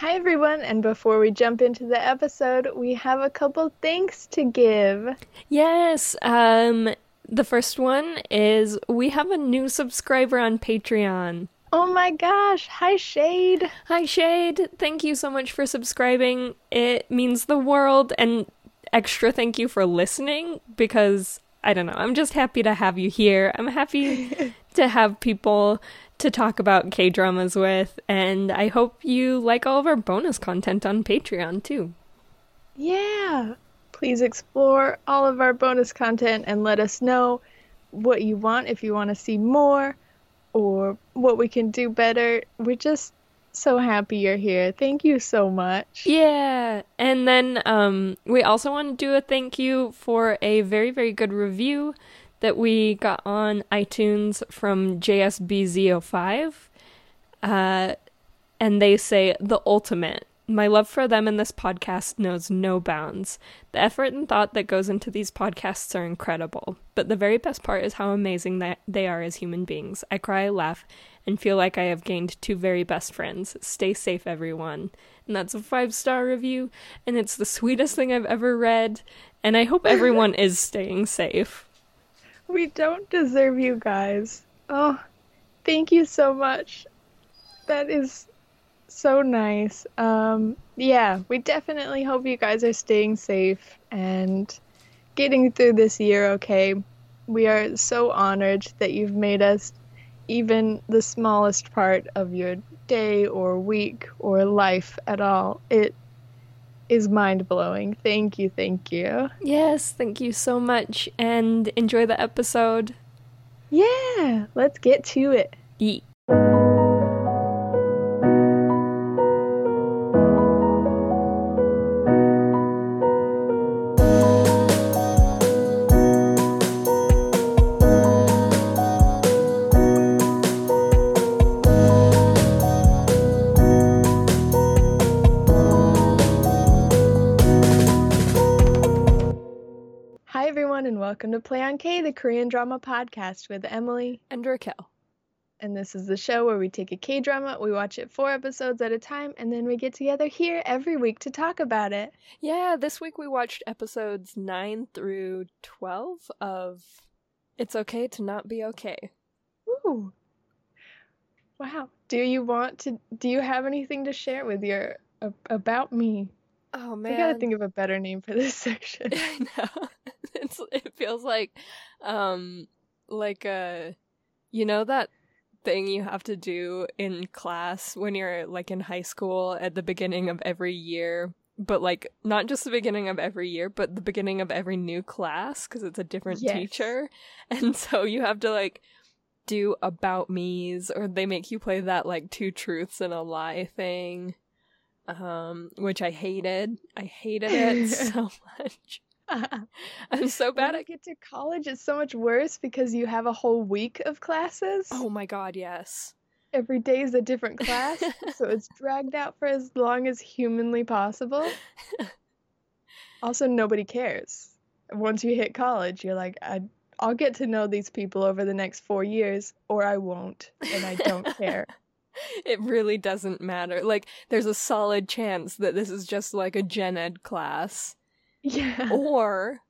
Hi, everyone, and before we jump into the episode, we have a couple thanks to give. Yes, um, the first one is we have a new subscriber on Patreon. Oh my gosh, hi, Shade. Hi, Shade. Thank you so much for subscribing. It means the world, and extra thank you for listening because I don't know, I'm just happy to have you here. I'm happy to have people to talk about K dramas with, and I hope you like all of our bonus content on Patreon too. Yeah. Please explore all of our bonus content and let us know what you want if you want to see more or what we can do better. We're just so happy you're here. Thank you so much. Yeah. And then um, we also want to do a thank you for a very, very good review that we got on iTunes from JSBZ05. Uh, and they say, the ultimate. My love for them and this podcast knows no bounds. The effort and thought that goes into these podcasts are incredible, but the very best part is how amazing that they are as human beings. I cry, laugh, and feel like I have gained two very best friends. Stay safe, everyone. And that's a five star review, and it's the sweetest thing I've ever read, and I hope everyone is staying safe. We don't deserve you guys. Oh, thank you so much. That is so nice. Um, yeah, we definitely hope you guys are staying safe and getting through this year okay. We are so honored that you've made us even the smallest part of your day or week or life at all. It is mind blowing. Thank you, thank you. Yes, thank you so much, and enjoy the episode. Yeah, let's get to it. Yeet. Play on K, the Korean drama podcast with Emily. And Raquel. And this is the show where we take a K drama, we watch it four episodes at a time, and then we get together here every week to talk about it. Yeah, this week we watched episodes 9 through 12 of It's Okay to Not Be Okay. Ooh. Wow. Do you want to? Do you have anything to share with your about me? Oh We man. gotta think of a better name for this section. I know. It's it feels like um like uh you know that thing you have to do in class when you're like in high school at the beginning of every year but like not just the beginning of every year but the beginning of every new class because it's a different Yes. teacher and so you have to like do about me's or they make you play that like two truths and a lie thing um which i hated i hated it so much i'm so bad when at get to college, it's so much worse because you have a whole week of classes. oh my god yes Every day is a different class, so it's dragged out for as long as humanly possible. Also, nobody cares. Once you hit college, you're like, I, I'll get to know these people over the next four years, or I won't, and I don't care. It really doesn't matter. Like there's a solid chance that this is just like a gen ed class. Yeah. or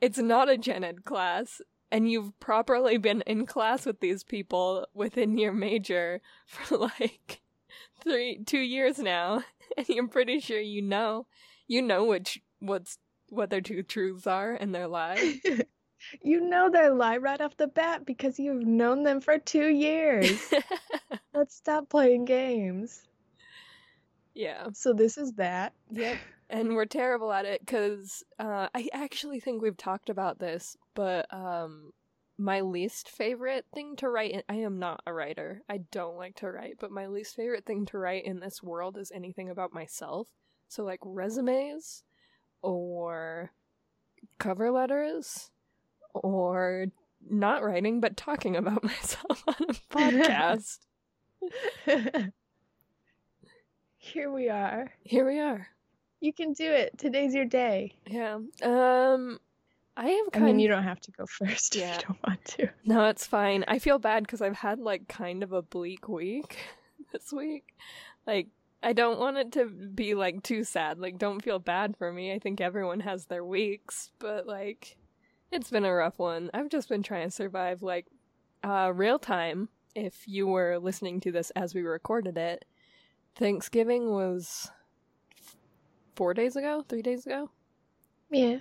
it's not a gen ed class and you've properly been in class with these people within your major for like three two years now and you're pretty sure you know. You know which what's what their two truths are and their lie you know their lie right off the bat because you've known them for two years. Let's stop playing games. yeah So, this is that. Yep. And we're terrible at it because uh, I actually think we've talked about this, but um, my least favorite thing to write, in- I am not a writer. I don't like to write, but my least favorite thing to write in this world is anything about myself. So, like resumes or cover letters or not writing, but talking about myself on a podcast. Here we are. Here we are. You can do it. Today's your day. Yeah. Um, I have I kind mean, you don't have to go first Yeah. if you don't want to. No, it's fine. I feel bad because I've had like kind of a bleak week this week. Like, I don't want it to be like too sad. Like, don't feel bad for me. I think everyone has their weeks, but like, it's been a rough one. I've just been trying to survive like uh, real time. If you were listening to this as we recorded it, Thanksgiving was four days ago, three days ago. Yeah.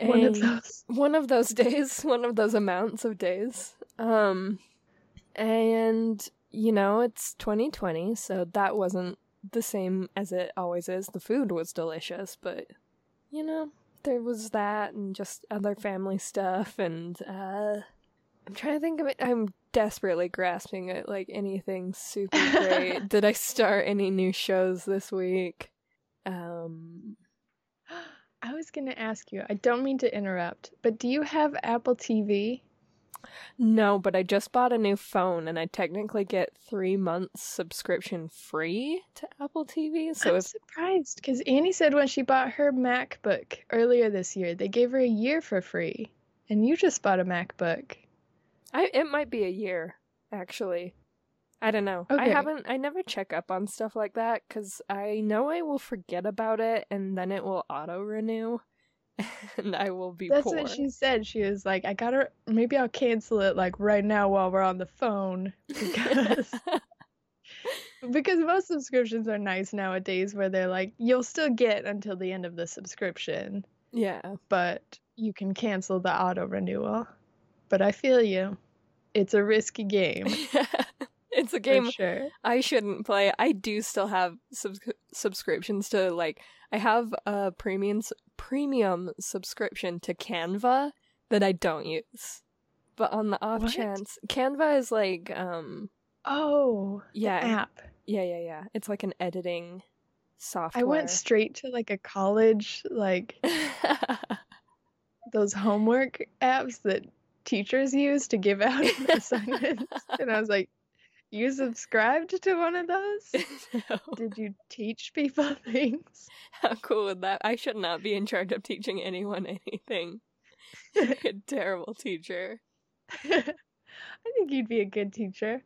One of those. one of those days, one of those amounts of days. Um, and you know, it's 2020, so that wasn't the same as it always is. The food was delicious, but you know, there was that and just other family stuff, and uh, I'm trying to think of it. I'm desperately grasping at like anything super great. Did I start any new shows this week? Um, I was going to ask you, I don't mean to interrupt, but do you have Apple TV? No, but I just bought a new phone and I technically get three months subscription free to Apple TV. So I'm if surprised because Annie said when she bought her MacBook earlier this year, they gave her a year for free. And you just bought a MacBook. I it might be a year actually. I don't know. I haven't. I never check up on stuff like that because I know I will forget about it and then it will auto renew, and I will be That's poor. what she said. She was like, I gotta, maybe I'll cancel it like right now while we're on the phone because. Because most subscriptions are nice nowadays where they're like, you'll still get until the end of the subscription, yeah. but you can cancel the auto renewal. But I feel you. It's a risky game. it's a game sure. I shouldn't play. I do still have subs- subscriptions to like I have a premium premium subscription to Canva that I don't use. But on the off What? chance, Canva is like um Oh, Yeah. app. yeah yeah yeah. It's like an editing software. I went straight to like a college, like those homework apps that teachers use to give out assignments. and I was like, you subscribed to one of those? No. Did you teach people things? How cool would that? I should not be in charge of teaching anyone anything. a terrible teacher. I think you'd be a good teacher.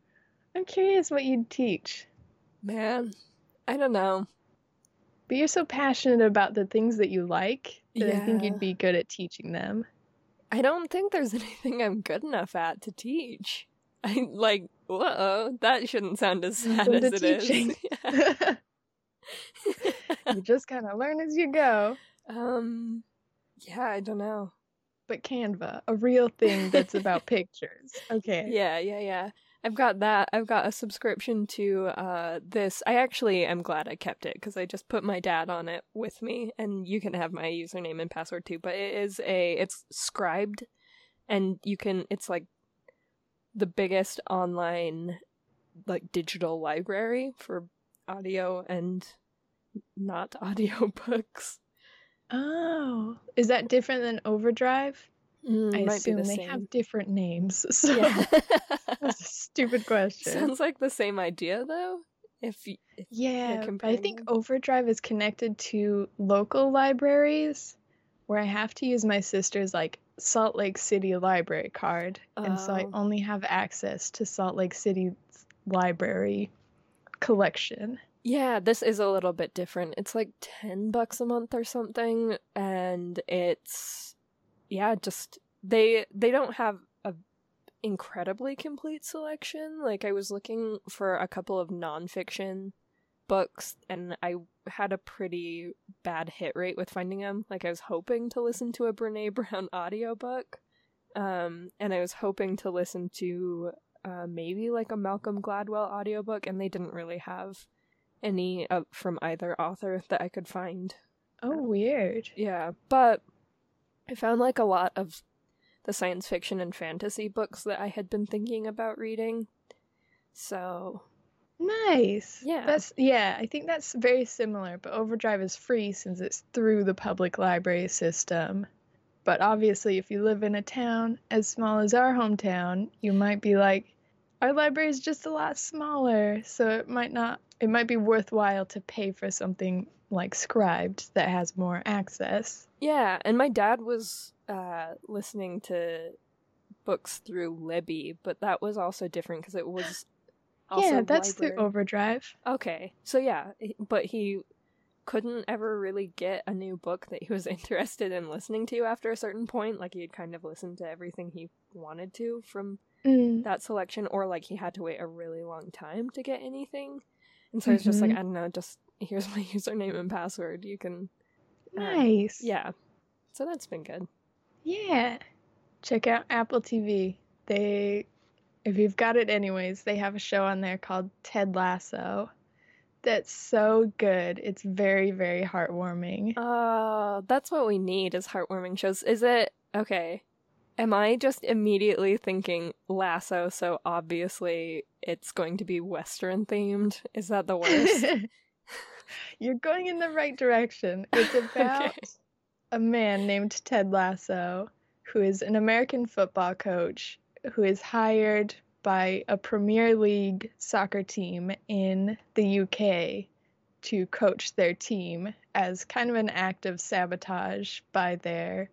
I'm curious what you'd teach. Man, I don't know. But you're so passionate about the things that you like that I think you'd be good at teaching them. I don't think there's anything I'm good enough at to teach. I like, whoa, that shouldn't sound as sad as it is. teaching. Yeah. you just kind of learn as you go. um, yeah, I don't know. But Canva, a real thing that's about pictures. Okay. Yeah, yeah, yeah. I've got that. I've got a subscription to uh this. I actually am glad I kept it because I just put my dad on it with me, and you can have my username and password too. But it is a it's Scribd, and you can. It's like the biggest online like digital library for audio and not audio books. Oh, is that different than Overdrive? Mm, I assume the they same. have different names. So Yeah. that's a stupid question. Sounds like the same idea though. If, y- if yeah, I think. Overdrive is connected to local libraries where I have to use my sister's like Salt Lake City library card. And so I Oh. only have access to Salt Lake City library collection. Yeah, this is a little bit different. It's like 10 bucks a month or something and it's yeah, just they they don't have a incredibly complete selection. Like I was looking for a couple of nonfiction books and I had a pretty bad hit rate with finding them. Like I was hoping to listen to a Brené Brown audiobook. Um and I was hoping to listen to uh, maybe like a Malcolm Gladwell audiobook and they didn't really have any uh, from either author that I could find. Oh, weird. Yeah, but I found like a lot of the science fiction and fantasy books that I had been thinking about reading. So, Nice. Yeah. That's yeah, I think that's very similar, but Overdrive is free since it's through the public library system. But obviously if you live in a town as small as our hometown, you might be like our library is just a lot smaller, so it might not it might be worthwhile to pay for something like Scribd that has more access. yeah, and my dad was uh, listening to books through Libby, but that was also different because it was yeah, that's library. the overdrive. Okay, so yeah, but he couldn't ever really get a new book that he was interested in listening to after a certain point. Like he had kind of listened to everything he wanted to from Mm. that selection, or like he had to wait a really long time to get anything. And so it's just like, Mhm. I don't know, just here's my username and password. You can, uh, Nice. yeah. So that's been good. Yeah. Check out Apple TV. They, if you've got it anyways, they have a show on there called Ted Lasso. That's so good. It's very, very heartwarming. Uh, that's what we need is heartwarming shows. Is it okay? Am I just immediately thinking lasso? So obviously it's going to be Western themed. Is that the worst? You're going in the right direction. It's about Okay. a man named Ted Lasso who is an American football coach who is hired by a Premier League soccer team in the UK to coach their team as kind of an act of sabotage by their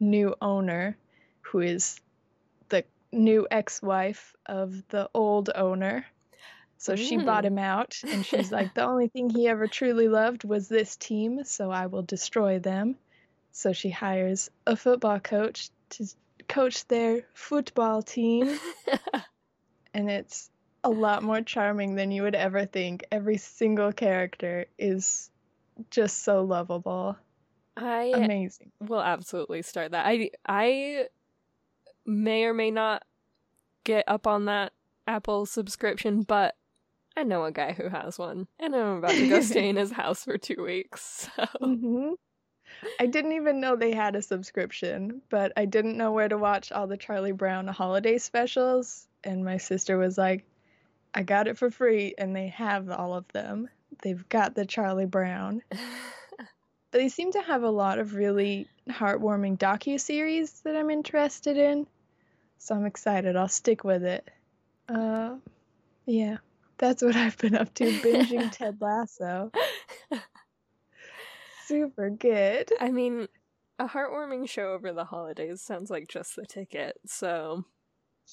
new owner, who is the new ex wife of the old owner. So she Mm. bought him out, and she's like, the only thing he ever truly loved was this team, so I will destroy them. So she hires a football coach to coach their football team, and it's a lot more charming than you would ever think. Every single character is just so lovable. I Amazing. will absolutely start that. I I may or may not get up on that Apple subscription, but I know a guy who has one, and I'm about to go stay in his house for two weeks. So hmm I didn't even know they had a subscription, but I didn't know where to watch all the Charlie Brown holiday specials. And my sister was like, I got it for free, and they have all of them. They've got the Charlie Brown. They seem to have a lot of really heartwarming docu-series that I'm interested in. So I'm excited. I'll stick with it. Uh, yeah, that's what I've been up to, binging Ted Lasso. Super good. I mean, a heartwarming show over the holidays sounds like just the ticket. So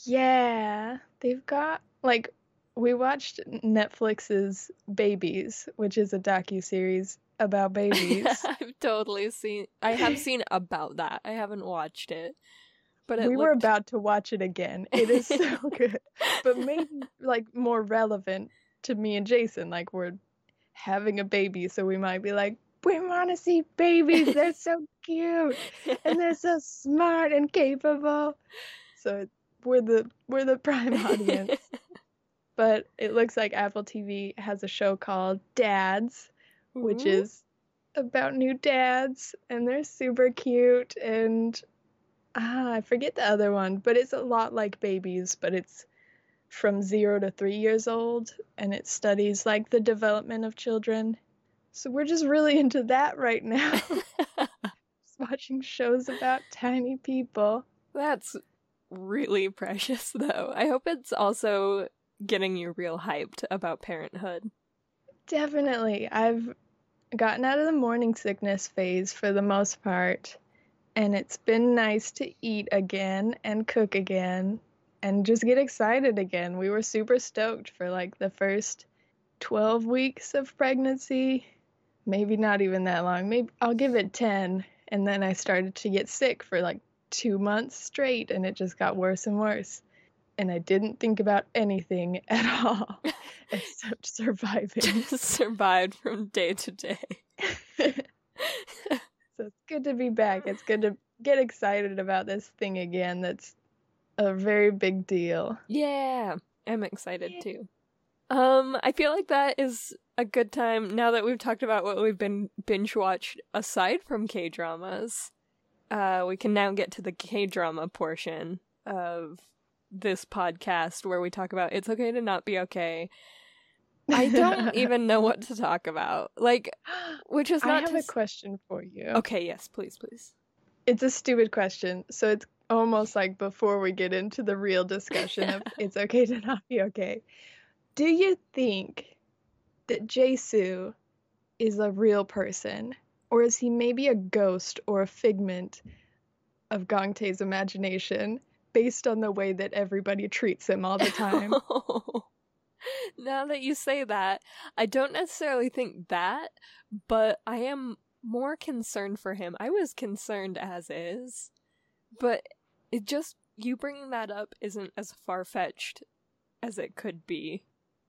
Yeah, they've got like we watched Netflix's Babies, which is a docu series about babies. I've totally seen. I have seen about that. I haven't watched it, but it we were about to watch it again. It is so good, but maybe like more relevant to me and Jason. Like we're having a baby, so we might be like, we want to see babies. They're so cute and they're so smart and capable. So we're the we're the prime audience. but it looks like Apple TV has a show called Dads, which Ooh. is about new dads, and they're super cute. And ah, I forget the other one, but it's a lot like babies, but it's from zero to three years old, and it studies like the development of children. So we're just really into that right now. just watching shows about tiny people. That's really precious, though. I hope it's also getting you real hyped about parenthood. Definitely. I've gotten out of the morning sickness phase for the most part, and it's been nice to eat again and cook again and just get excited again. We were super stoked for like the first 12 weeks of pregnancy. Maybe not even that long. Maybe I'll give it 10. And then I started to get sick for like two months straight, and it just got worse and worse. And I didn't think about anything at all except surviving. Just survived from day to day. so it's good to be back. It's good to get excited about this thing again. That's a very big deal. Yeah, I'm excited too. Um, I feel like that is a good time now that we've talked about what we've been binge watched aside from K dramas. Uh, we can now get to the K drama portion of this podcast where we talk about it's okay to not be okay. I don't even know what to talk about. Like, which is not. I have to a question for you. Okay, yes, please, please. It's a stupid question, so it's almost like before we get into the real discussion of it's okay to not be okay. Do you think that Jisoo is a real person, or is he maybe a ghost or a figment of Gangte's imagination based on the way that everybody treats him all the time? now that you say that, I don't necessarily think that, but I am more concerned for him. I was concerned as is, but it just you bringing that up isn't as far fetched as it could be.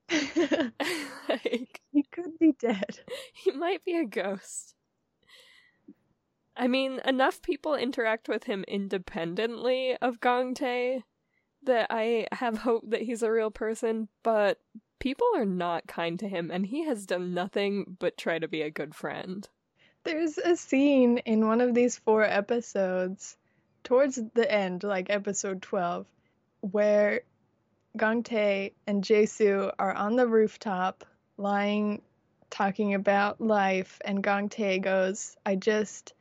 like he could be dead. he might be a ghost. I mean, enough people interact with him independently of Gong Tae that I have hope that he's a real person, but people are not kind to him, and he has done nothing but try to be a good friend. There's a scene in one of these four episodes, towards the end, like episode 12, where Gong Tae and Jae are on the rooftop, lying, talking about life, and Gong Tae goes, I just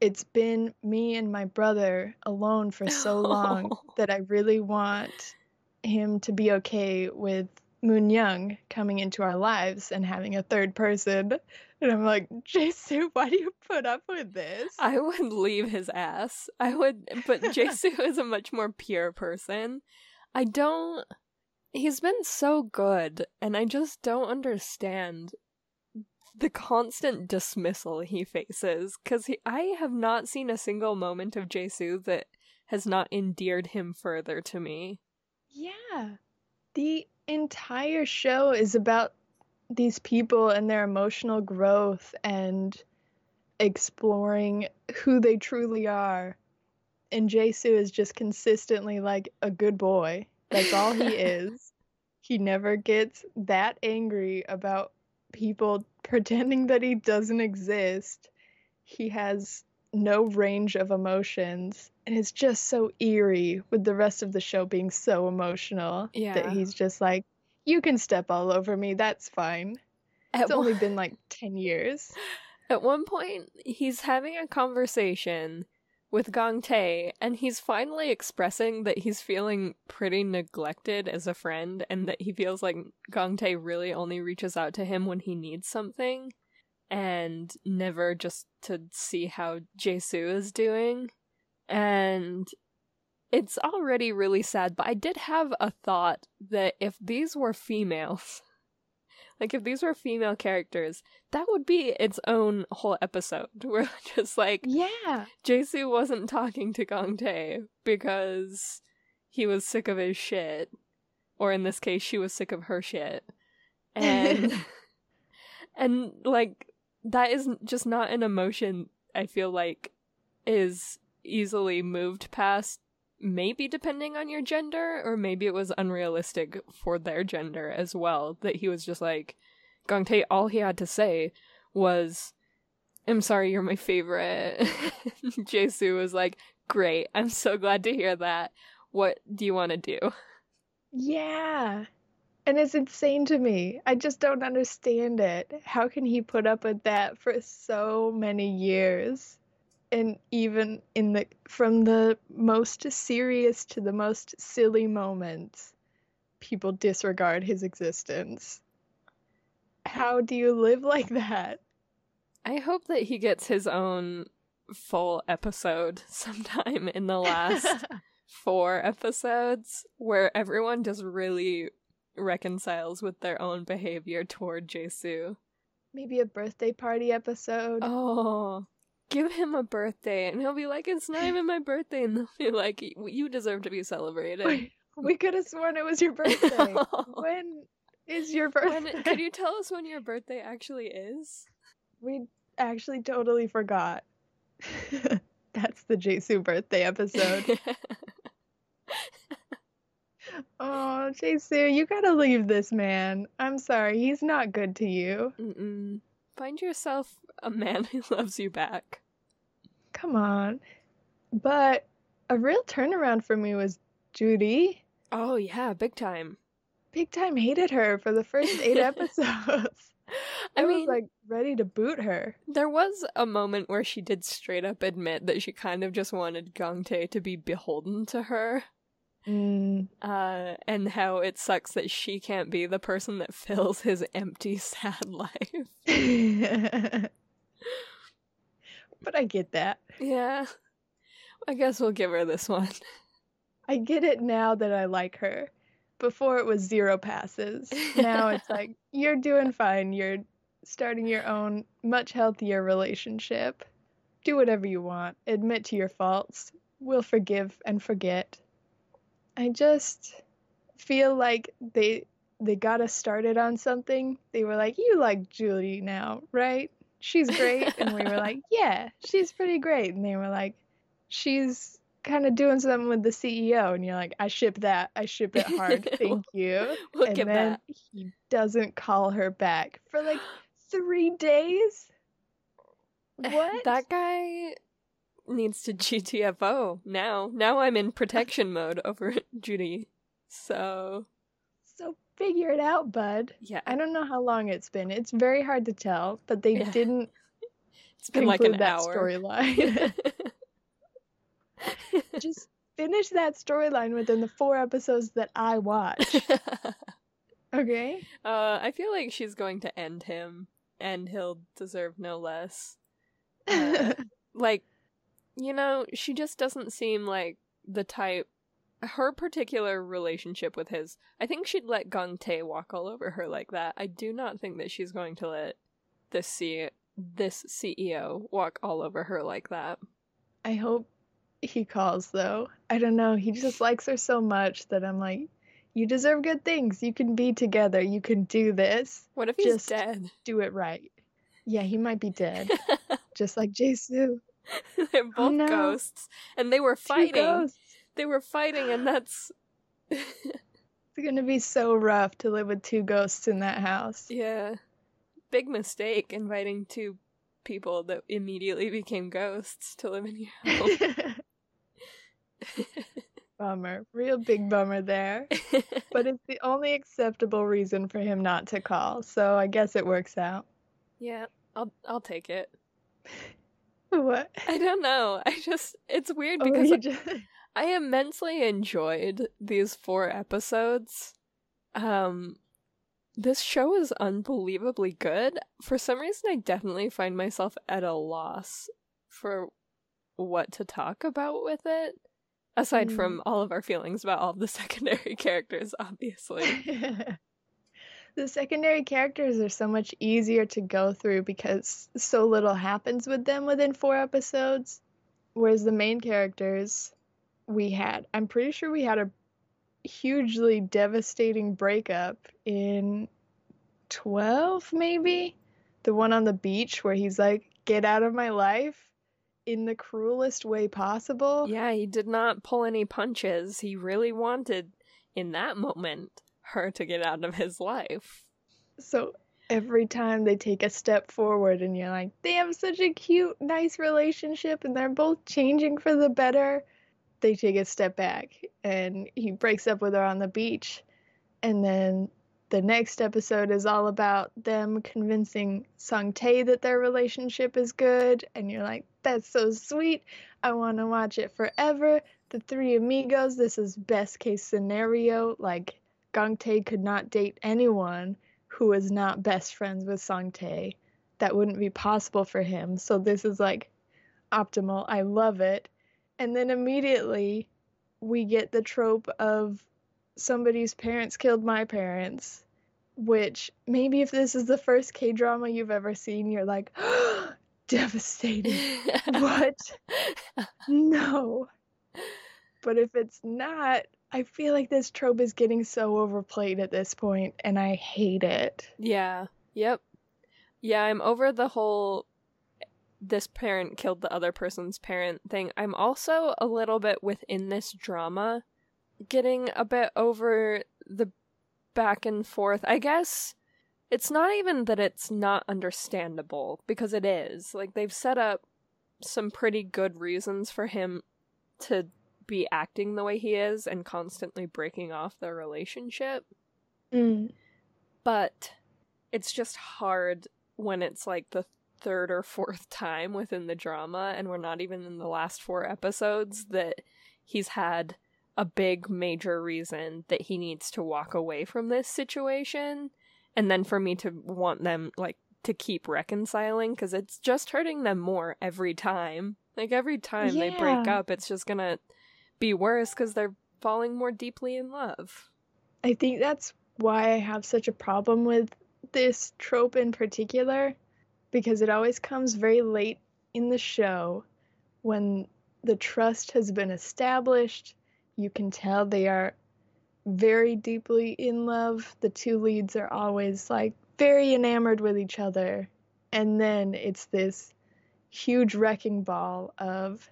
it's been me and my brother alone for so long that I really want him to be okay with Moon Young coming into our lives and having a third person. And I'm like, Jisoo, why do you put up with this? I would leave his ass. I would, but Jisoo is a much more pure person. I don't. He's been so good, and I just don't understand the constant dismissal he faces because I have not seen a single moment of Jisoo that has not endeared him further to me. Yeah. The entire show is about these people and their emotional growth and exploring who they truly are. And Jisoo is just consistently like a good boy. That's all he is. He never gets that angry about people pretending that he doesn't exist. He has no range of emotions and it's just so eerie with the rest of the show being so emotional yeah. that he's just like you can step all over me that's fine at it's one- only been like 10 years at one point he's having a conversation with Gong Tae, and he's finally expressing that he's feeling pretty neglected as a friend, and that he feels like Gong Tae really only reaches out to him when he needs something, and never just to see how Jisoo is doing. And it's already really sad, but I did have a thought that if these were females, like if these were female characters, that would be its own whole episode. Where just like Yeah. Jisoo wasn't talking to Gong Tae because he was sick of his shit. Or in this case, she was sick of her shit. And and like that is just not an emotion I feel like is easily moved past maybe depending on your gender, or maybe it was unrealistic for their gender as well. That he was just like, Gong Tae, all he had to say was, I'm sorry, you're my favorite. Jisoo was like, Great, I'm so glad to hear that. What do you want to do? Yeah. And it's insane to me. I just don't understand it. How can he put up with that for so many years? And even in the from the most serious to the most silly moments people disregard his existence how do you live like that i hope that he gets his own full episode sometime in the last four episodes where everyone just really reconciles with their own behavior toward Jisoo. Maybe a birthday party episode. Oh, give him a birthday and he'll be like it's not even my birthday and they'll be like you deserve to be celebrated. We could have sworn it was your birthday. When is your birthday? when, could you tell us when your birthday actually is? We actually totally forgot. That's the Jisoo birthday episode. Oh Jisoo you gotta leave this man. I'm sorry he's not good to you. Mm-mm. Find yourself a man who loves you back. Come on. But a real turnaround for me was Judy. Oh, yeah, big time. Big time hated her for the first eight episodes. I, I mean, was like ready to boot her. There was a moment where she did straight up admit that she kind of just wanted Gong Tae to be beholden to her. Mm. Uh, and how it sucks that she can't be the person that fills his empty, sad life. but I get that. Yeah. I guess we'll give her this one. I get it now that I like her. before it was zero passes. Now it's like you're doing fine. You're starting your own much healthier relationship. Do whatever you want. Admit to your faults. We'll forgive and forget. I just feel like they they got us started on something. They were like, "You like Julie now, right? She's great." and we were like, "Yeah, she's pretty great." And they were like, "She's kind of doing something with the CEO." And you're like, "I ship that. I ship it hard. Thank you." We'll and then that. he doesn't call her back for like 3 days. What? That guy needs to GTFO now. Now I'm in protection mode over Judy. So figure it out, bud. yeah. I don't know how long it's been. It's very hard to tell, but they Yeah. didn't It's been like an that hour. storyline. Just finish that storyline within the four episodes that I watch. Okay? uh, I feel like she's going to end him, and he'll deserve no less. Uh, like, you know, she just doesn't seem like the type. Her particular relationship with his, I think she'd let Gong Tae walk all over her like that. I do not think that she's going to let this C- this CEO walk all over her like that. I hope he calls though. I don't know. He just likes her so much that I'm like, you deserve good things. You can be together. You can do this. What if he's Just- dead? Do it right. Yeah, he might be dead. just like Jisoo. They're both oh, no. ghosts, and they were fighting. They were fighting, and that's It's gonna be so rough to live with two ghosts in that house. yeah, big mistake inviting two people that immediately became ghosts to live in your home. bummer. Real big bummer there. But it's the only acceptable reason for him not to call, so I guess it works out. yeah, I'll I'll take it. What? I don't know. I just it's weird Oh, because I, just- I immensely enjoyed these four episodes. Um this show is unbelievably good. For some reason I definitely find myself at a loss for what to talk about with it. Aside Hmm. from all of our feelings about all of the secondary characters, obviously. the secondary characters are so much easier to go through because so little happens with them within four episodes. Whereas the main characters, we had, I'm pretty sure we had a hugely devastating breakup in 12, maybe? The one on the beach where he's like, get out of my life in the cruelest way possible. yeah, he did not pull any punches. He really wanted, in that moment, her to get out of his life. So every time they take a step forward and you're like, they have such a cute, nice relationship and they're both changing for the better, they take a step back and he breaks up with her on the beach. And then the next episode is all about them convincing Sung Tae that their relationship is good. And you're like, that's so sweet. I want to watch it forever. The three amigos, this is best case scenario. Like, Gong Tae could not date anyone who is not best friends with Song Tae. That wouldn't be possible for him. So this is like optimal. I love it. And then immediately we get the trope of somebody's parents killed my parents, which maybe if this is the first K drama you've ever seen, you're like, devastating. what? No. But if it's not, I feel like this trope is getting so overplayed at this point, and I hate it. Yeah. Yep. Yeah, I'm over the whole this parent killed the other person's parent thing. I'm also a little bit within this drama getting a bit over the back and forth. I guess it's not even that it's not understandable because it is. Like they've set up some pretty good reasons for him to be acting the way he is and constantly breaking off their relationship Mm. but it's just hard when it's like the third or fourth time within the drama and we're not even in the last four episodes that he's had a big major reason that he needs to walk away from this situation. And then for me to want them like to keep reconciling because it's just hurting them more every time. Like every time they break up it's just gonna be worse because they're falling more deeply in love. I think that's why I have such a problem with this trope in particular because it always comes very late in the show when the trust has been established. You can tell they are very deeply in love. The two leads are always like very enamored with each other. And then it's this huge wrecking ball of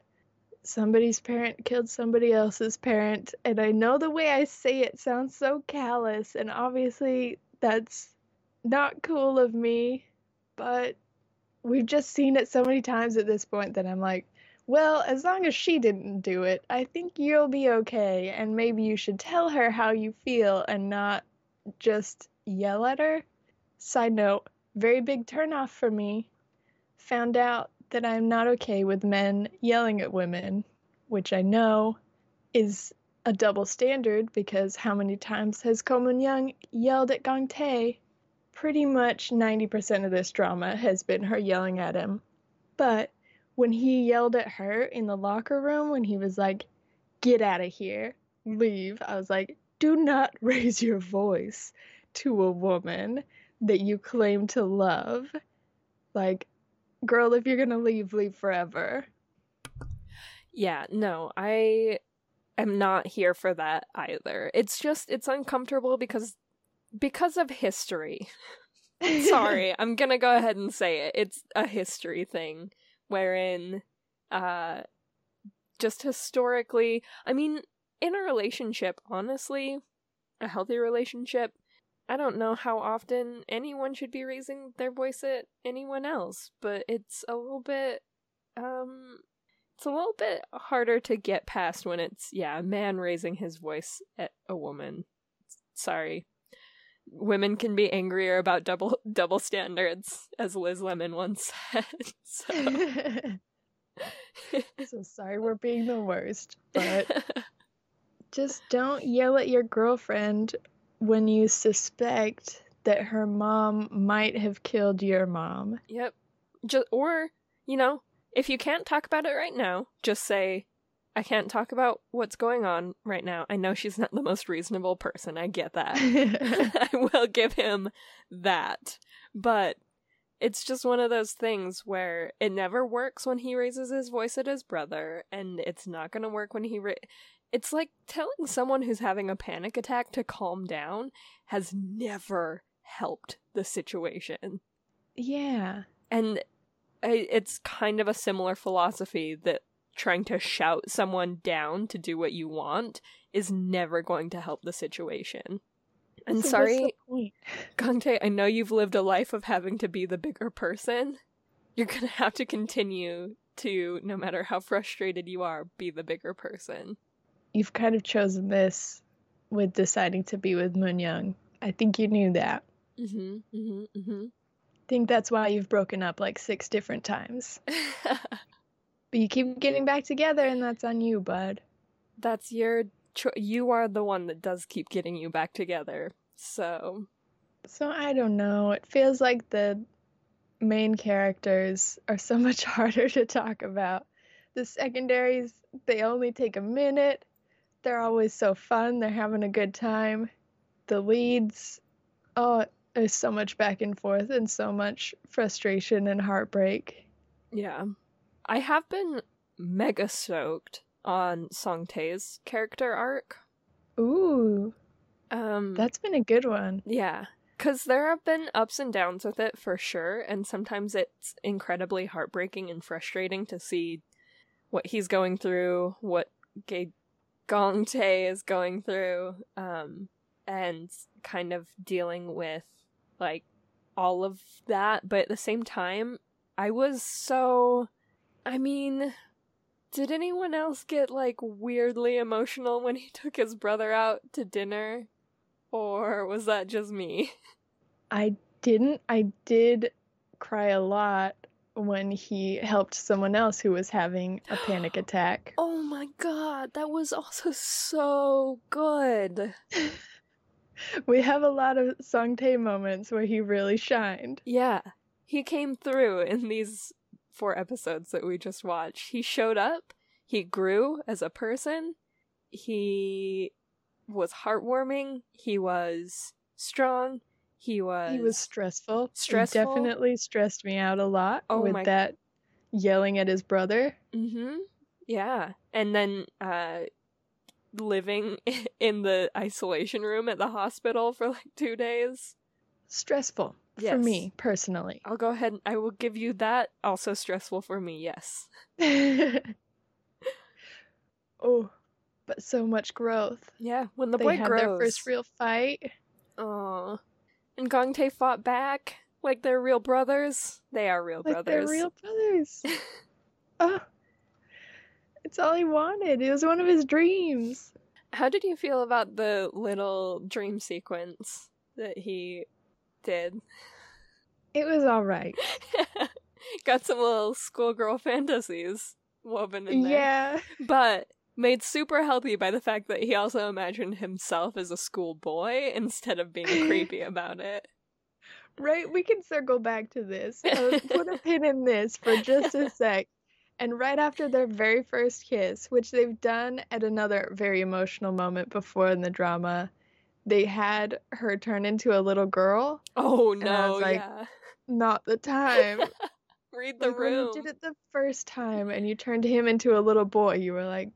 somebody's parent killed somebody else's parent. And I know the way I say it sounds so callous, and obviously that's not cool of me, but we've just seen it so many times at this point that I'm like, well, as long as she didn't do it, I think you'll be okay, and maybe you should tell her how you feel and not just yell at her. Side note, very big turnoff for me. Found out that I'm not okay with men yelling at women, which I know is a double standard because how many times has Ko Moon Young yelled at Gong Tae? Pretty much 90% of this drama has been her yelling at him. But when he yelled at her in the locker room, when he was like, get out of here, leave, I was like, do not raise your voice to a woman that you claim to love. Like, girl, if you're gonna leave, leave forever. Yeah, no, I am not here for that either. It's just it's uncomfortable because because of history. Sorry, I'm gonna go ahead and say it. It's a history thing wherein uh just historically, I mean, in a relationship, honestly, a healthy relationship, I don't know how often anyone should be raising their voice at anyone else, but it's a little bit um it's a little bit harder to get past when it's yeah, a man raising his voice at a woman. Sorry. Women can be angrier about double double standards, as Liz Lemon once said. So, so sorry we're being the worst, but just don't yell at your girlfriend when you suspect that her mom might have killed your mom. Yep. Just, or, you know, if you can't talk about it right now, just say, I can't talk about what's going on right now. I know she's not the most reasonable person. I get that. I will give him that. But it's just one of those things where it never works when he raises his voice at his brother, and it's not going to work when he. Ra- it's like telling someone who's having a panic attack to calm down has never helped the situation. Yeah. And it's kind of a similar philosophy that trying to shout someone down to do what you want is never going to help the situation. And so sorry, Gong Tae, I know you've lived a life of having to be the bigger person. You're gonna have to continue to, no matter how frustrated you are, be the bigger person you've kind of chosen this with deciding to be with Moon Young. I think you knew that. Mm-hmm, mm-hmm, mm-hmm. I think that's why you've broken up like six different times. but you keep getting back together, and that's on you, bud. That's your. Cho- you are the one that does keep getting you back together. So. So I don't know. It feels like the main characters are so much harder to talk about. The secondaries, they only take a minute they're always so fun. They're having a good time. The leads, oh, there's so much back and forth and so much frustration and heartbreak. Yeah. I have been mega stoked on Song Tae's character arc. Ooh. Um That's been a good one. Yeah. Cuz there have been ups and downs with it for sure and sometimes it's incredibly heartbreaking and frustrating to see what he's going through, what Gay Gong Tae is going through, um, and kind of dealing with like all of that. But at the same time, I was so. I mean, did anyone else get like weirdly emotional when he took his brother out to dinner? Or was that just me? I didn't. I did cry a lot when he helped someone else who was having a panic attack. Oh my god, that was also so good. we have a lot of Song Tae moments where he really shined. Yeah. He came through in these four episodes that we just watched. He showed up, he grew as a person, he was heartwarming. He was strong. He was. He was stressful. Stressful? He definitely stressed me out a lot Oh with my- that yelling at his brother. Mm-hmm. Yeah. And then uh living in the isolation room at the hospital for like two days. Stressful for me personally. I'll go ahead and I will give you that. Also stressful for me, yes. oh, but so much growth. Yeah, when the they boy had grows. their first real fight. Aw. And Gong Tae fought back like they're real brothers. They are real Like brothers. they're real brothers. oh, it's all he wanted. It was one of his dreams. How did you feel about the little dream sequence that he did? It was all right. Got some little schoolgirl fantasies woven in there. Yeah. But made super healthy by the fact that he also imagined himself as a schoolboy instead of being creepy about it. Right, we can circle back to this. Uh, put a pin in this for just a sec. And right after their very first kiss, which they've done at another very emotional moment before in the drama, they had her turn into a little girl. Oh I no, was like, yeah. Not the time. Read the Like, when room. you did it the first time and you turned him into a little boy, you were like,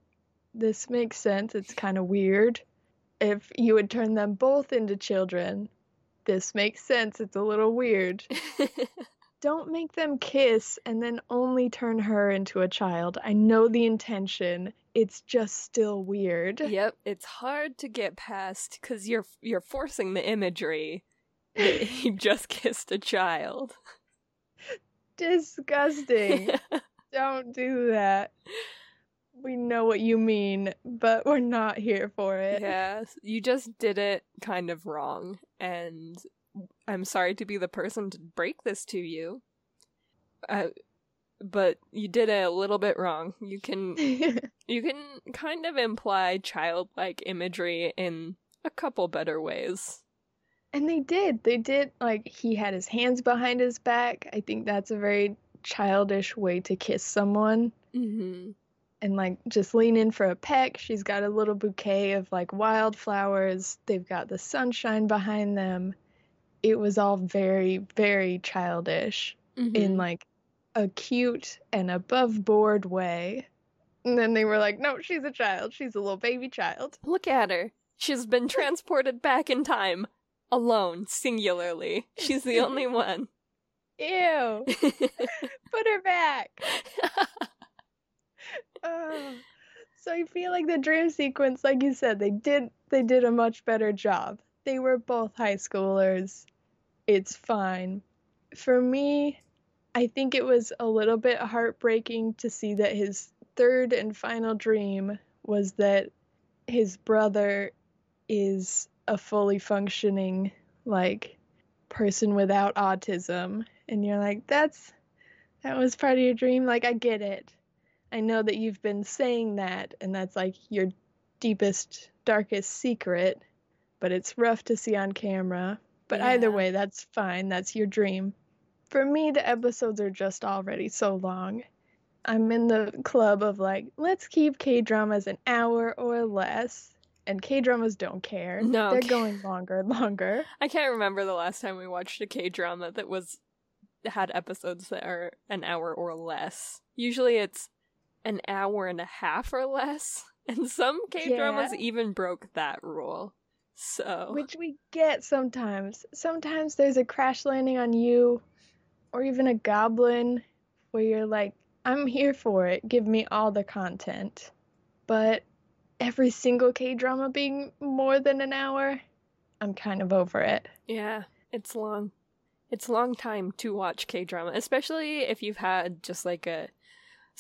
this makes sense. It's kind of weird. If you would turn them both into children, this makes sense. It's a little weird. Don't make them kiss and then only turn her into a child. I know the intention. It's just still weird. yep, it's hard to get past because you're you're forcing the imagery that he just kissed a child. Disgusting. Don't do that. We know what you mean, but we're not here for it. Yes, you just did it kind of wrong, and I'm sorry to be the person to break this to you. Uh, but you did it a little bit wrong. You can you can kind of imply childlike imagery in a couple better ways. And they did. They did. Like, he had his hands behind his back. I think that's a very childish way to kiss someone. Mm-hmm. And, like, just lean in for a peck. She's got a little bouquet of, like, wildflowers. They've got the sunshine behind them. It was all very, very childish Mm-hmm. in, like, a cute and above board way. And then they were like, no, she's a child. She's a little baby child. Look at her. She's been transported back in time. Alone, singularly. She's the only one. Ew. Put her back. Oh. So I feel like the dream sequence, like you said, they did they did a much better job. They were both high schoolers. It's fine. For me, I think it was a little bit heartbreaking to see that his third and final dream was that his brother is a fully functioning like person without autism and you're like that's that was part of your dream like I get it. I know that you've been saying that, and that's like your deepest, darkest secret, but it's rough to see on camera. But either way, that's fine. That's your dream. For me, the episodes are just already so long. I'm in the club of like, let's keep K dramas an hour or less. And K dramas don't care. No, They're going longer and longer. I can't remember the last time we watched a K drama that was had episodes that are an hour or less. Usually it's an hour and a half or less. And some K dramas Yeah. even broke that rule. So Which we get sometimes. Sometimes there's a crash landing on you, or even a goblin, where you're like, I'm here for it. Give me all the content. But every single K drama being more than an hour, I'm kind of over it. Yeah, it's long. It's a long time to watch K drama, especially if you've had just like a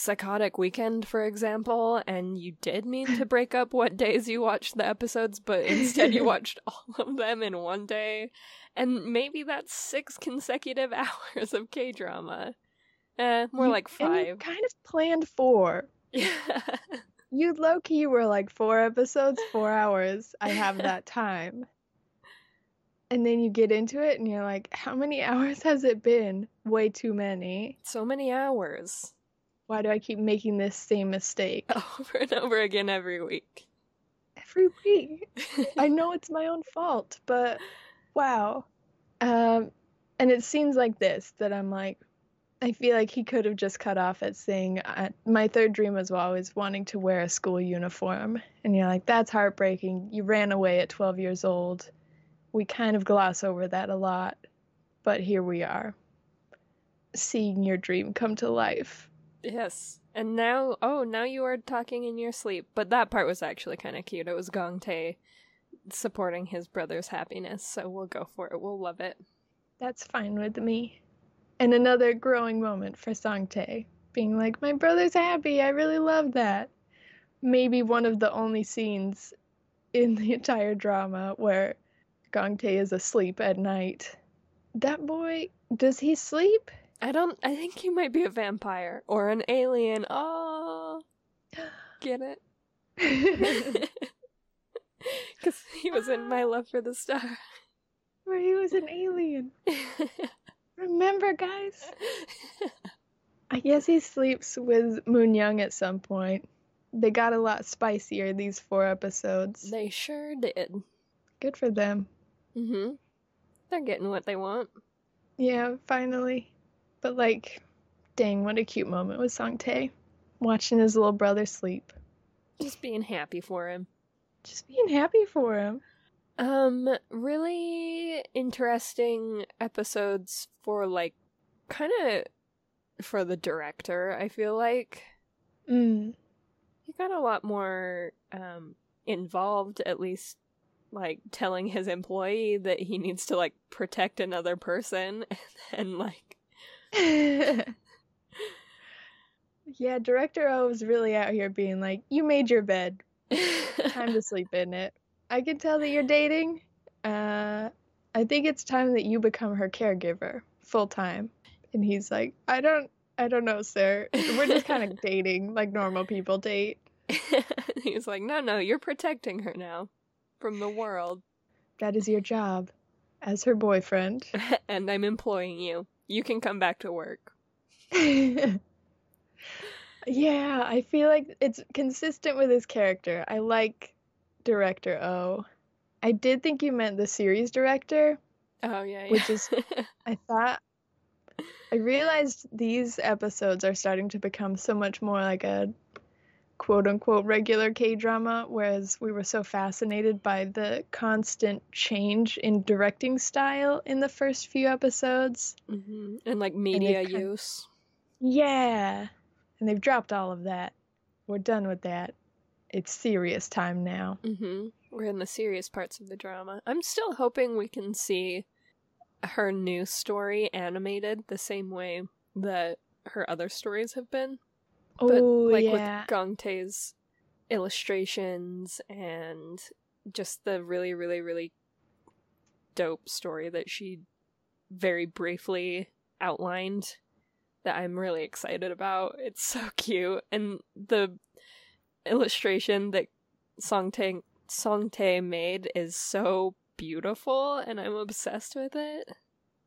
psychotic weekend, for example, and you did mean to break up what days you watched the episodes, but instead you watched all of them in one day. And maybe that's six consecutive hours of K drama. Eh, more You- like five. kind of planned four. Yeah. You low key were like four episodes, four hours. I have that time. And then you get into it and you're like, how many hours has it been? Way too many. so many hours. Why do I keep making this same mistake Over and over again every week. Every week. I know it's my own fault, but wow. Um, and it seems like this that I'm like, I feel like he could have just cut off at saying, uh, My third dream was always wanting to wear a school uniform. And you're like, That's heartbreaking. You ran away at 12 years old. We kind of gloss over that a lot, but here we are, seeing your dream come to life. Yes. And now, oh, now you are talking in your sleep. But that part was actually kind of cute. It was Gong Tae supporting his brother's happiness, so we'll go for it. We'll love it. That's fine with me. And another growing moment for Song Tae, being like, My brother's happy. I really love that. Maybe one of the only scenes in the entire drama where Gong Tae is asleep at night. That boy, does he sleep? I don't. I think he might be a vampire or an alien. Oh, get it? Because he was in My Love from the Star. Where he was an alien. Remember, guys? I guess he sleeps with Moon Young at some point. They got a lot spicier these four episodes. They sure did. Good for them. Mm-hmm. They're getting what they want. Yeah, finally. But like, dang, what a cute moment with Song Tae. Watching his little brother sleep. Just being happy for him. Just being happy for him. Um, really interesting episodes for like kind of for the director, I feel like. Mm. He got a lot more um involved at least like telling his employee that he needs to like protect another person and like yeah, Director O was really out here being like, You made your bed. Time to sleep in it. I can tell that you're dating. Uh, I think it's time that you become her caregiver full time. And he's like, I don't, I don't know, sir. We're just kind of dating like normal people date. he's like, no, no, you're protecting her now from the world. That is your job as her boyfriend. and I'm employing you. You can come back to work. yeah, I feel like it's consistent with his character. I like director O. I did think you meant the series director. Oh yeah, yeah. which is I thought I realized these episodes are starting to become so much more like a quote unquote regular K drama, whereas we were so fascinated by the constant change in directing style in the first few episodes. hmm And like media kind- use. Yeah. And they've dropped all of that. We're done with that. It's serious time now. hmm We're in the serious parts of the drama. I'm still hoping we can see her new story animated the same way that her other stories have been. But oh, like yeah. with Gong Tae's illustrations and just the really, really, really dope story that she very briefly outlined that I'm really excited about. It's so cute. And the illustration that Song Tae Song Tae made is so beautiful and I'm obsessed with it.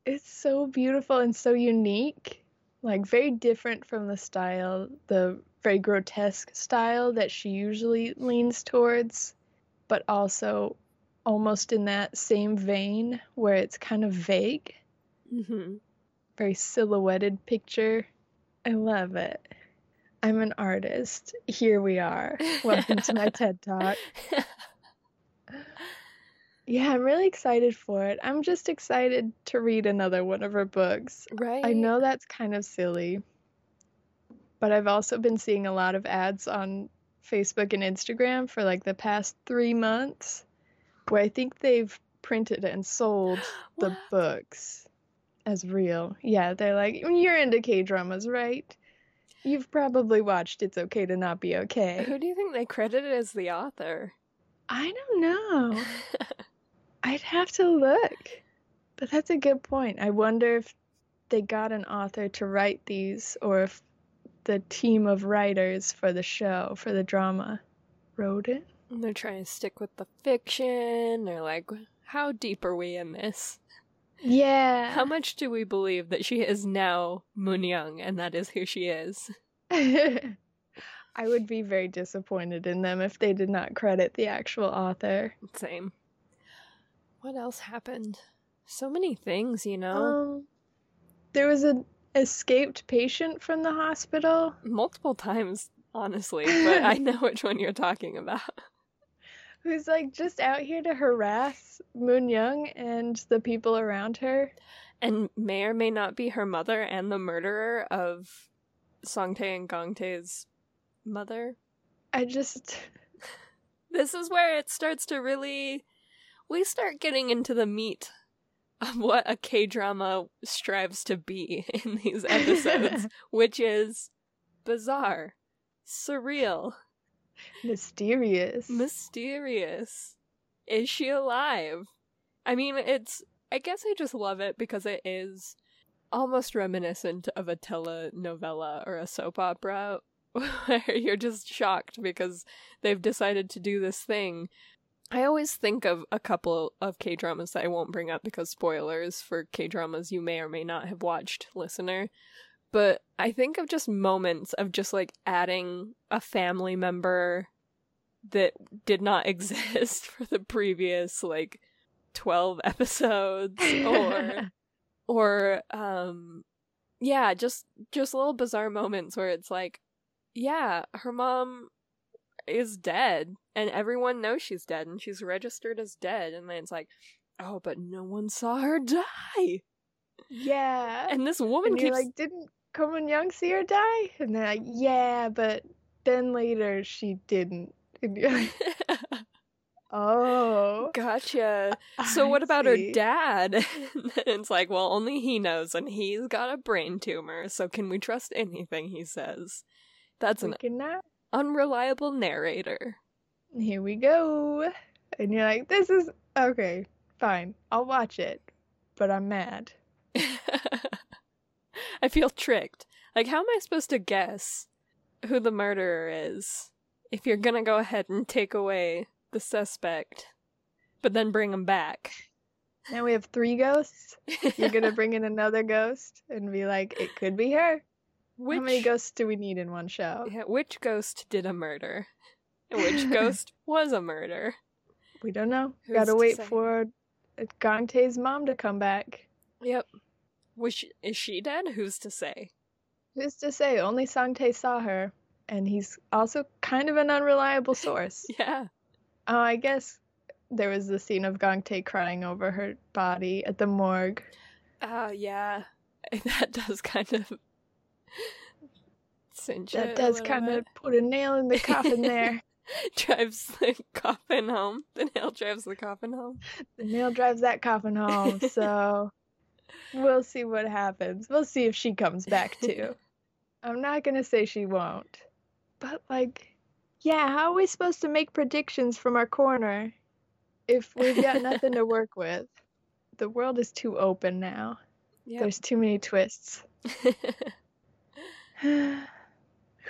It's so beautiful and so unique. Like very different from the style, the very grotesque style that she usually leans towards, but also almost in that same vein where it's kind of vague, hmm very silhouetted picture. I love it. I'm an artist. Here we are. Welcome to my TED Talk. Yeah, I'm really excited for it. I'm just excited to read another one of her books. Right. I know that's kind of silly, but I've also been seeing a lot of ads on Facebook and Instagram for like the past three months where I think they've printed and sold the books as real. Yeah, they're like, mm, you're into K dramas, right? You've probably watched It's Okay to Not Be Okay. Who do you think they credited as the author? I don't know. I'd have to look. But that's a good point. I wonder if they got an author to write these or if the team of writers for the show, for the drama, wrote it. And they're trying to stick with the fiction. They're like, how deep are we in this? Yeah. How much do we believe that she is now Moon Young and that is who she is? I would be very disappointed in them if they did not credit the actual author. Same. What else happened? So many things, you know. Um, there was an escaped patient from the hospital. Multiple times, honestly, but I know which one you're talking about. Who's like just out here to harass Moon Young and the people around her. And may or may not be her mother and the murderer of Songtae and Gongtae's mother. I just. This is where it starts to really. We start getting into the meat of what a K drama strives to be in these episodes, which is bizarre, surreal, mysterious. mysterious. Is she alive? I mean, it's. I guess I just love it because it is almost reminiscent of a telenovela or a soap opera where you're just shocked because they've decided to do this thing. I always think of a couple of K dramas that I won't bring up because spoilers for K dramas you may or may not have watched, listener. But I think of just moments of just like adding a family member that did not exist for the previous like 12 episodes or or um yeah just just little bizarre moments where it's like yeah her mom is dead and everyone knows she's dead and she's registered as dead and then it's like oh but no one saw her die yeah. and this woman and keeps like, didn't Ko Moon Young see her die? And they're like, yeah, but then later she didn't. And you're like, oh. gotcha so I what about her dad and it's like well only he knows and he's got a brain tumor so can we trust anything he says that's an cannot. Unreliable narrator Here we go. And you're like, this is okay, fine. I'll watch it, but I'm mad. I feel tricked. Like, how am I supposed to guess who the murderer is if you're gonna go ahead and take away the suspect, but then bring him back? Now we have three ghosts. You're gonna bring in another ghost and be like, it could be her. Which, How many ghosts do we need in one show? yeah, which ghost did a murder? Which ghost was a murder? We don't know. Who's Gotta to wait say? for Gangtae's mom to come back. Yep. Was she, is she dead? Who's to say? Who's to say? Only Sangtae saw her, and he's also kind of an unreliable source. Yeah. Oh, I guess there was the scene of Gangtae crying over her body at the morgue. Ah, yeah. That does kind of cinch That does kind of put a nail in the coffin there. drives the coffin home. The nail drives the coffin home. The nail drives that coffin home, so we'll see what happens. We'll see if she comes back too. I'm not gonna say she won't. But like yeah, how are we supposed to make predictions from our corner if we've got nothing to work with? The world is too open now. Yeah. There's too many twists.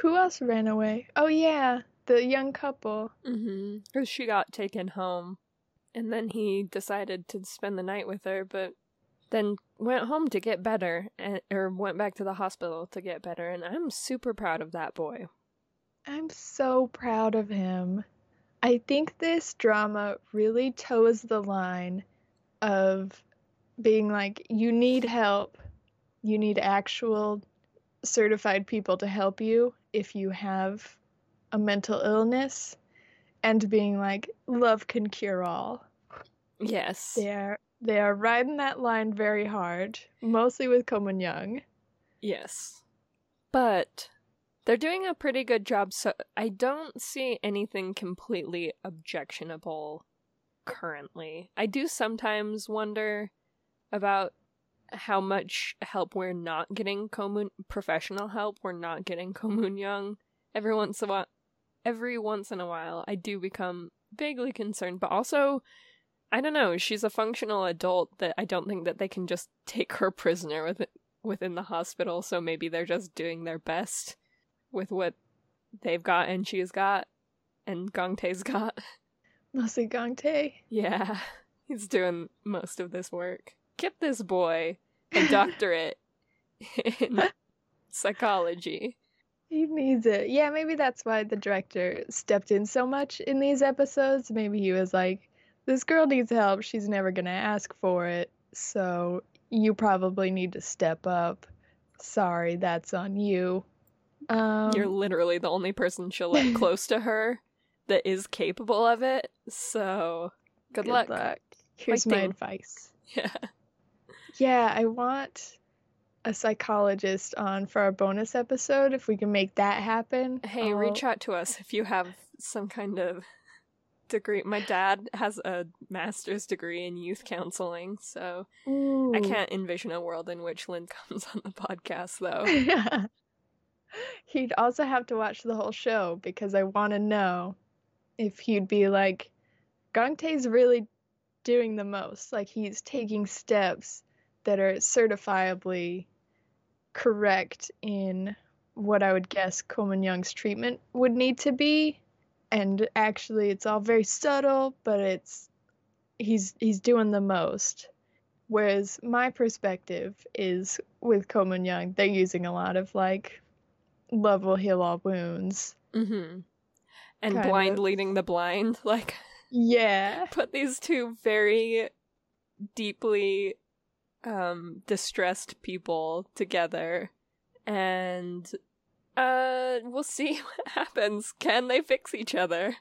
Who else ran away? Oh yeah, the young couple. mm-hmm. Because she got taken home, and then he decided to spend the night with her, but then went home to get better, and, or went back to the hospital to get better. And I'm super proud of that boy. I'm so proud of him. I think this drama really toes the line of being like, you need help. You need actual certified people to help you if you have a mental illness, and being like, love can cure all. Yes. They are, they are riding that line very hard, mostly with Ko Moon Young. Yes. But they're doing a pretty good job, so I don't see anything completely objectionable currently. I do sometimes wonder about how much help we're not getting Komun professional help we're not getting Ko Moon Young. Every once in a while every once in a while I do become vaguely concerned, but also I don't know, she's a functional adult that I don't think that they can just take her prisoner with within the hospital, so maybe they're just doing their best with what they've got and she's got and Gongtae's got. Mostly Gangtae. Yeah, he's doing most of this work. Get this boy a doctorate in psychology. He needs it. Yeah, maybe that's why the director stepped in so much in these episodes. Maybe he was like, this girl needs help. She's never going to ask for it. So you probably need to step up. Sorry, that's on you. Um, You're literally the only person she'll let close to her that is capable of it. So good, luck. Here's my advice. Yeah. Yeah, I want a psychologist on for our bonus episode. If we can make that happen. Hey, I'll- reach out to us if you have some kind of degree. My dad has a master's degree in youth counseling, so I can't envision a world in which Lynn comes on the podcast, though. he'd also have to watch the whole show because I want to know if he'd be like, Gangtae's really doing the most. Like he's taking steps that are certifiably correct in what I would guess Ko Moon Young's treatment would need to be. And actually, it's all very subtle, but it's he's he's doing the most. Whereas my perspective is with Ko Moon Young, they're using a lot of like love will heal all wounds. hmm And Kind blind of. leading the blind. Like, Yeah. put these two very deeply um, distressed people together, and uh, we'll see what happens. Can they fix each other?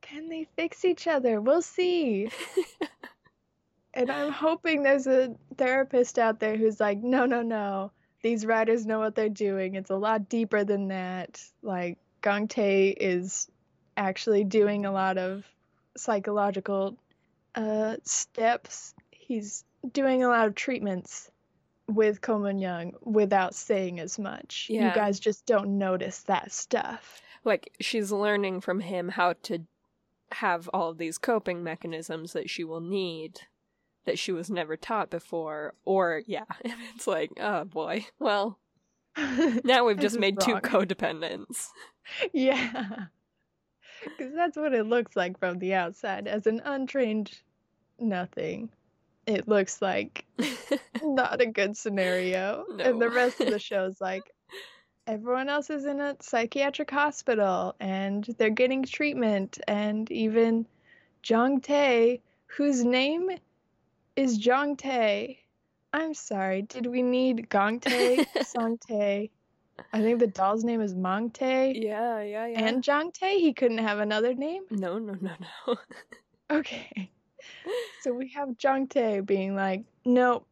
Can they fix each other? We'll see. and I'm hoping there's a therapist out there who's like, no, no, no. These writers know what they're doing. It's a lot deeper than that. Like, Gong Tae is actually doing a lot of psychological uh, steps. He's doing a lot of treatments with Ko Moon Young without saying as much. Yeah. You guys just don't notice that stuff. Like, she's learning from him how to have all of these coping mechanisms that she will need that she was never taught before. Or, yeah, it's like, oh boy. Well, now we've just made two codependents. Yeah. Because that's what it looks like from the outside. As an untrained nothing, it looks like not a good scenario. And the rest of the show's like everyone else is in a psychiatric hospital and they're getting treatment. And even Jong Tae, whose name is Jong Tae. I'm sorry, did we need Gong Tae, Song Tae? I think the doll's name is Mong Tae. Yeah, yeah, yeah. And Jong Tae, he couldn't have another name? no, no, no, no. Okay. So we have Tae being like, nope,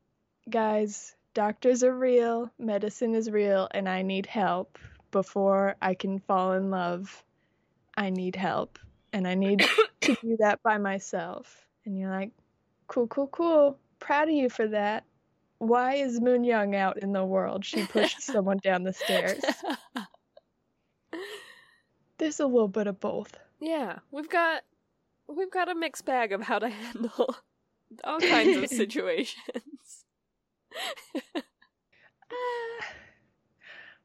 guys, doctors are real, medicine is real, and I need help before I can fall in love. I need help, and I need to do that by myself. And you're like, cool, cool, cool. Proud of you for that. Why is Moon Young out in the world? She pushed someone down the stairs. There's a little bit of both. yeah, we've got we've got a mixed bag of how to handle all kinds of situations. Ah,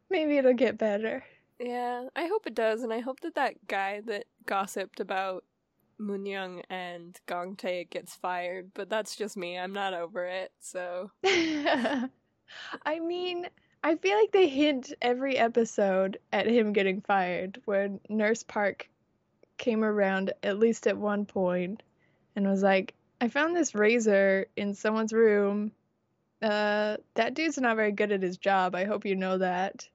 maybe it'll get better. yeah, I hope it does, and I hope that that guy that gossiped about Moon Young and Gong Tae gets fired. But that's just me. I'm not over it. So I mean, I feel like they hint every episode at him getting fired. Where Nurse Park came around at least at one point and was like, "I found this razor in someone's room. Uh, that dude's not very good at his job. I hope you know that."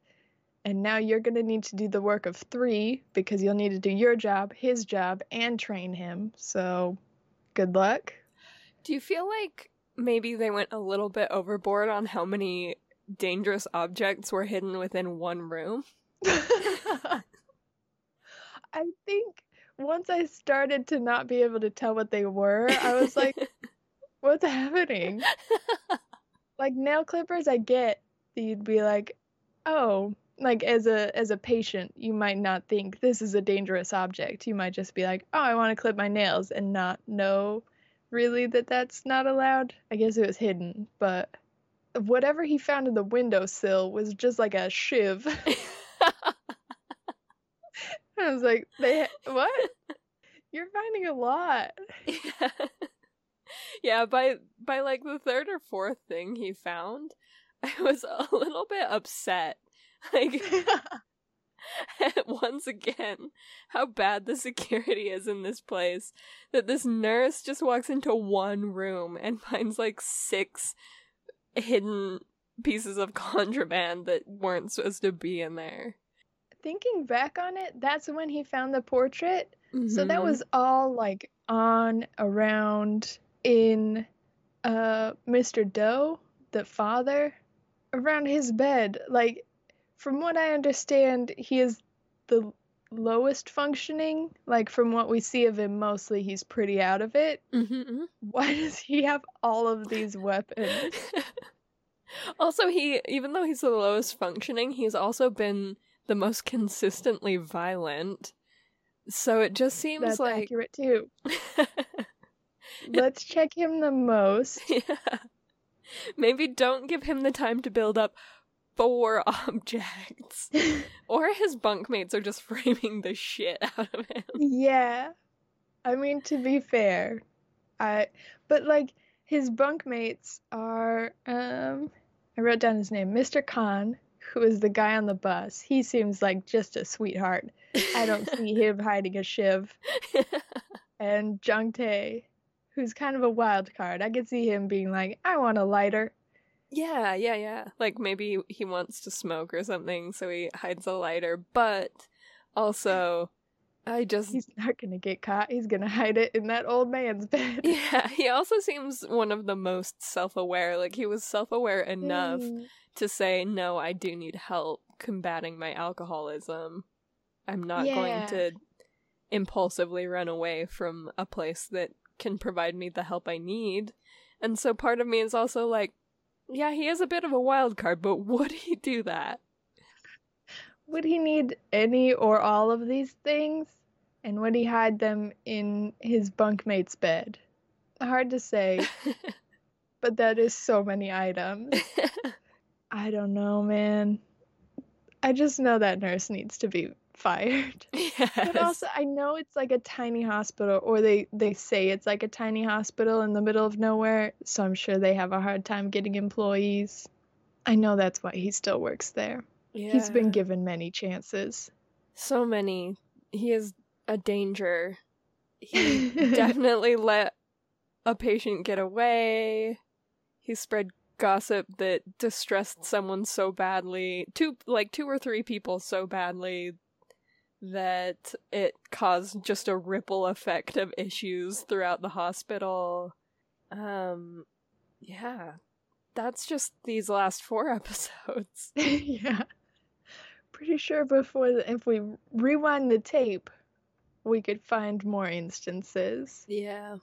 And now you're gonna need to do the work of three because you'll need to do your job, his job, and train him. So, good luck. Do you feel like maybe they went a little bit overboard on how many dangerous objects were hidden within one room? I think once I started to not be able to tell what they were, I was like, what's happening? like nail clippers, I get that you'd be like, oh, like as a as a patient, you might not think this is a dangerous object. You might just be like, oh, I want to clip my nails and not know really that that's not allowed. I guess it was hidden, but whatever he found in the windowsill was just like a shiv. I was like, they what? You're finding a lot. yeah. yeah, by by like the third or fourth thing he found, I was a little bit upset. Like once again how bad the security is in this place. That this nurse just walks into one room and finds like six hidden pieces of contraband that weren't supposed to be in there. Thinking back on it, that's when he found the portrait. So that Mhm. was all like on around in uh Mr. Doe, the father, around his bed. Like from what I understand, he is the lowest functioning. Like from what we see of him mostly he's pretty out of it. Mhm. Why does he have all of these weapons? also, he even though he's the lowest functioning, he's also been the most consistently violent. So it just seems That's like accurate too. Let's check him the most. yeah. Maybe don't give him the time to build up four objects. or his bunkmates are just framing the shit out of him. Yeah. I mean to be fair, I but like his bunkmates are um I wrote down his name, Mr. Khan, who is the guy on the bus. He seems like just a sweetheart. I don't see him hiding a shiv. And Jung Tae, who's kind of a wild card. I could see him being like, I want a lighter. Yeah, yeah, yeah. Like maybe he wants to smoke or something, so he hides a lighter, but also I just He's not gonna get caught. He's gonna hide it in that old man's bed. Yeah, he also seems one of the most self-aware. Like he was self-aware enough Mm. to say, "No, I do need help combating my alcoholism. I'm not Yeah. going to impulsively run away from a place that can provide me the help I need." And so part of me is also like, yeah, he is a bit of a wild card, but would he do that? Would he need any or all of these things? And would he hide them in his bunkmate's bed? Hard to say, but that is so many items. I don't know, man. I just know that nurse needs to be fired. yes. But also, I know it's like a tiny hospital, or they, they say it's like a tiny hospital in the middle of nowhere, so I'm sure they have a hard time getting employees. I know that's why he still works there. He's been given many chances. so many. He is a danger. He definitely let a patient get away. He spread gossip that distressed someone so badly, two like two or three people so badly that it caused just a ripple effect of issues throughout the hospital. Um yeah. That's just these last four episodes. yeah. Pretty sure before the, if we rewind the tape, we could find more instances. Yeah.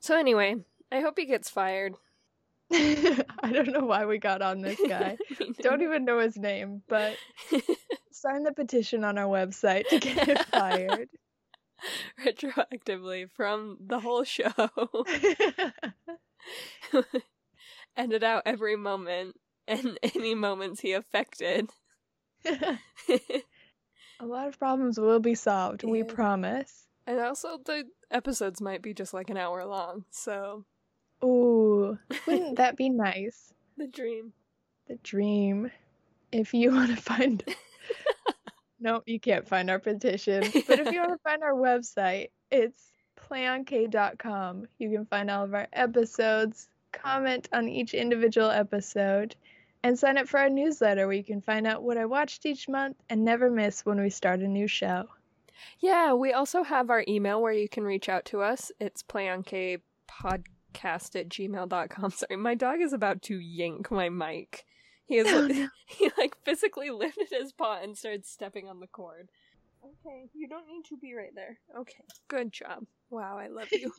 So anyway, I hope he gets fired. I don't know why we got on this guy. don't even know his name, but sign the petition on our website to get him fired. retroactively from the whole show. Edit out every moment and any moments he affected. A lot of problems will be solved, we promise. and also, the episodes might be just like an hour long, so Ooh, wouldn't that be nice? the dream. The dream. If you want to find. no, you can't find our petition. But if you want to find our website, it's playonk.com. You can find all of our episodes, comment on each individual episode, and sign up for our newsletter where you can find out what I watched each month and never miss when we start a new show. Yeah, we also have our email where you can reach out to us. It's playonkpodcast at gmail.com. Sorry, my dog is about to yank my mic. He is Oh, no. he like physically lifted his paw and started stepping on the cord. Okay, you don't need to be right there. Okay, good job. Wow, I love you.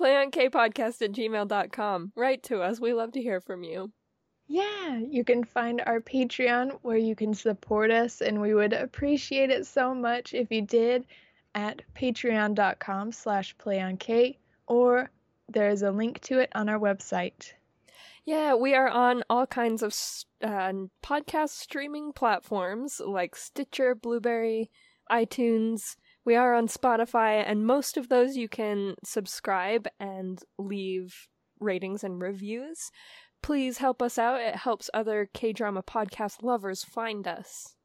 Playonkpodcast at gmail.com. Write to us. We love to hear from you. Yeah, you can find our Patreon where you can support us, and we would appreciate it so much if you did at patreon.com slash playonk, or there's a link to it on our website. Yeah, we are on all kinds of uh, podcast streaming platforms like Stitcher, Blubrry, iTunes. We are on Spotify, and most of those you can subscribe and leave ratings and reviews. please help us out. It helps other K drama podcast lovers find us.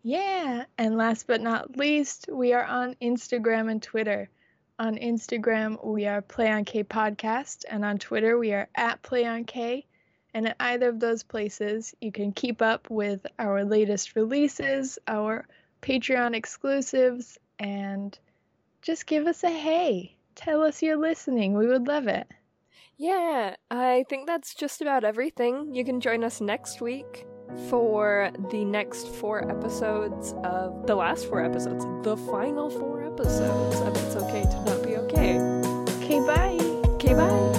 Yeah, and last but not least, we are on Instagram and Twitter. On Instagram, we are Play on K Podcast, and on Twitter, we are at Play on K. And at either of those places, you can keep up with our latest releases, our Patreon exclusives, and just give us a hey. Tell us you're listening. We would love it. Yeah, I think that's just about everything. You can join us next week for the next four episodes of the last four episodes, the final four episodes of It's Okay to Not Be Okay. Okay, bye. Okay, bye.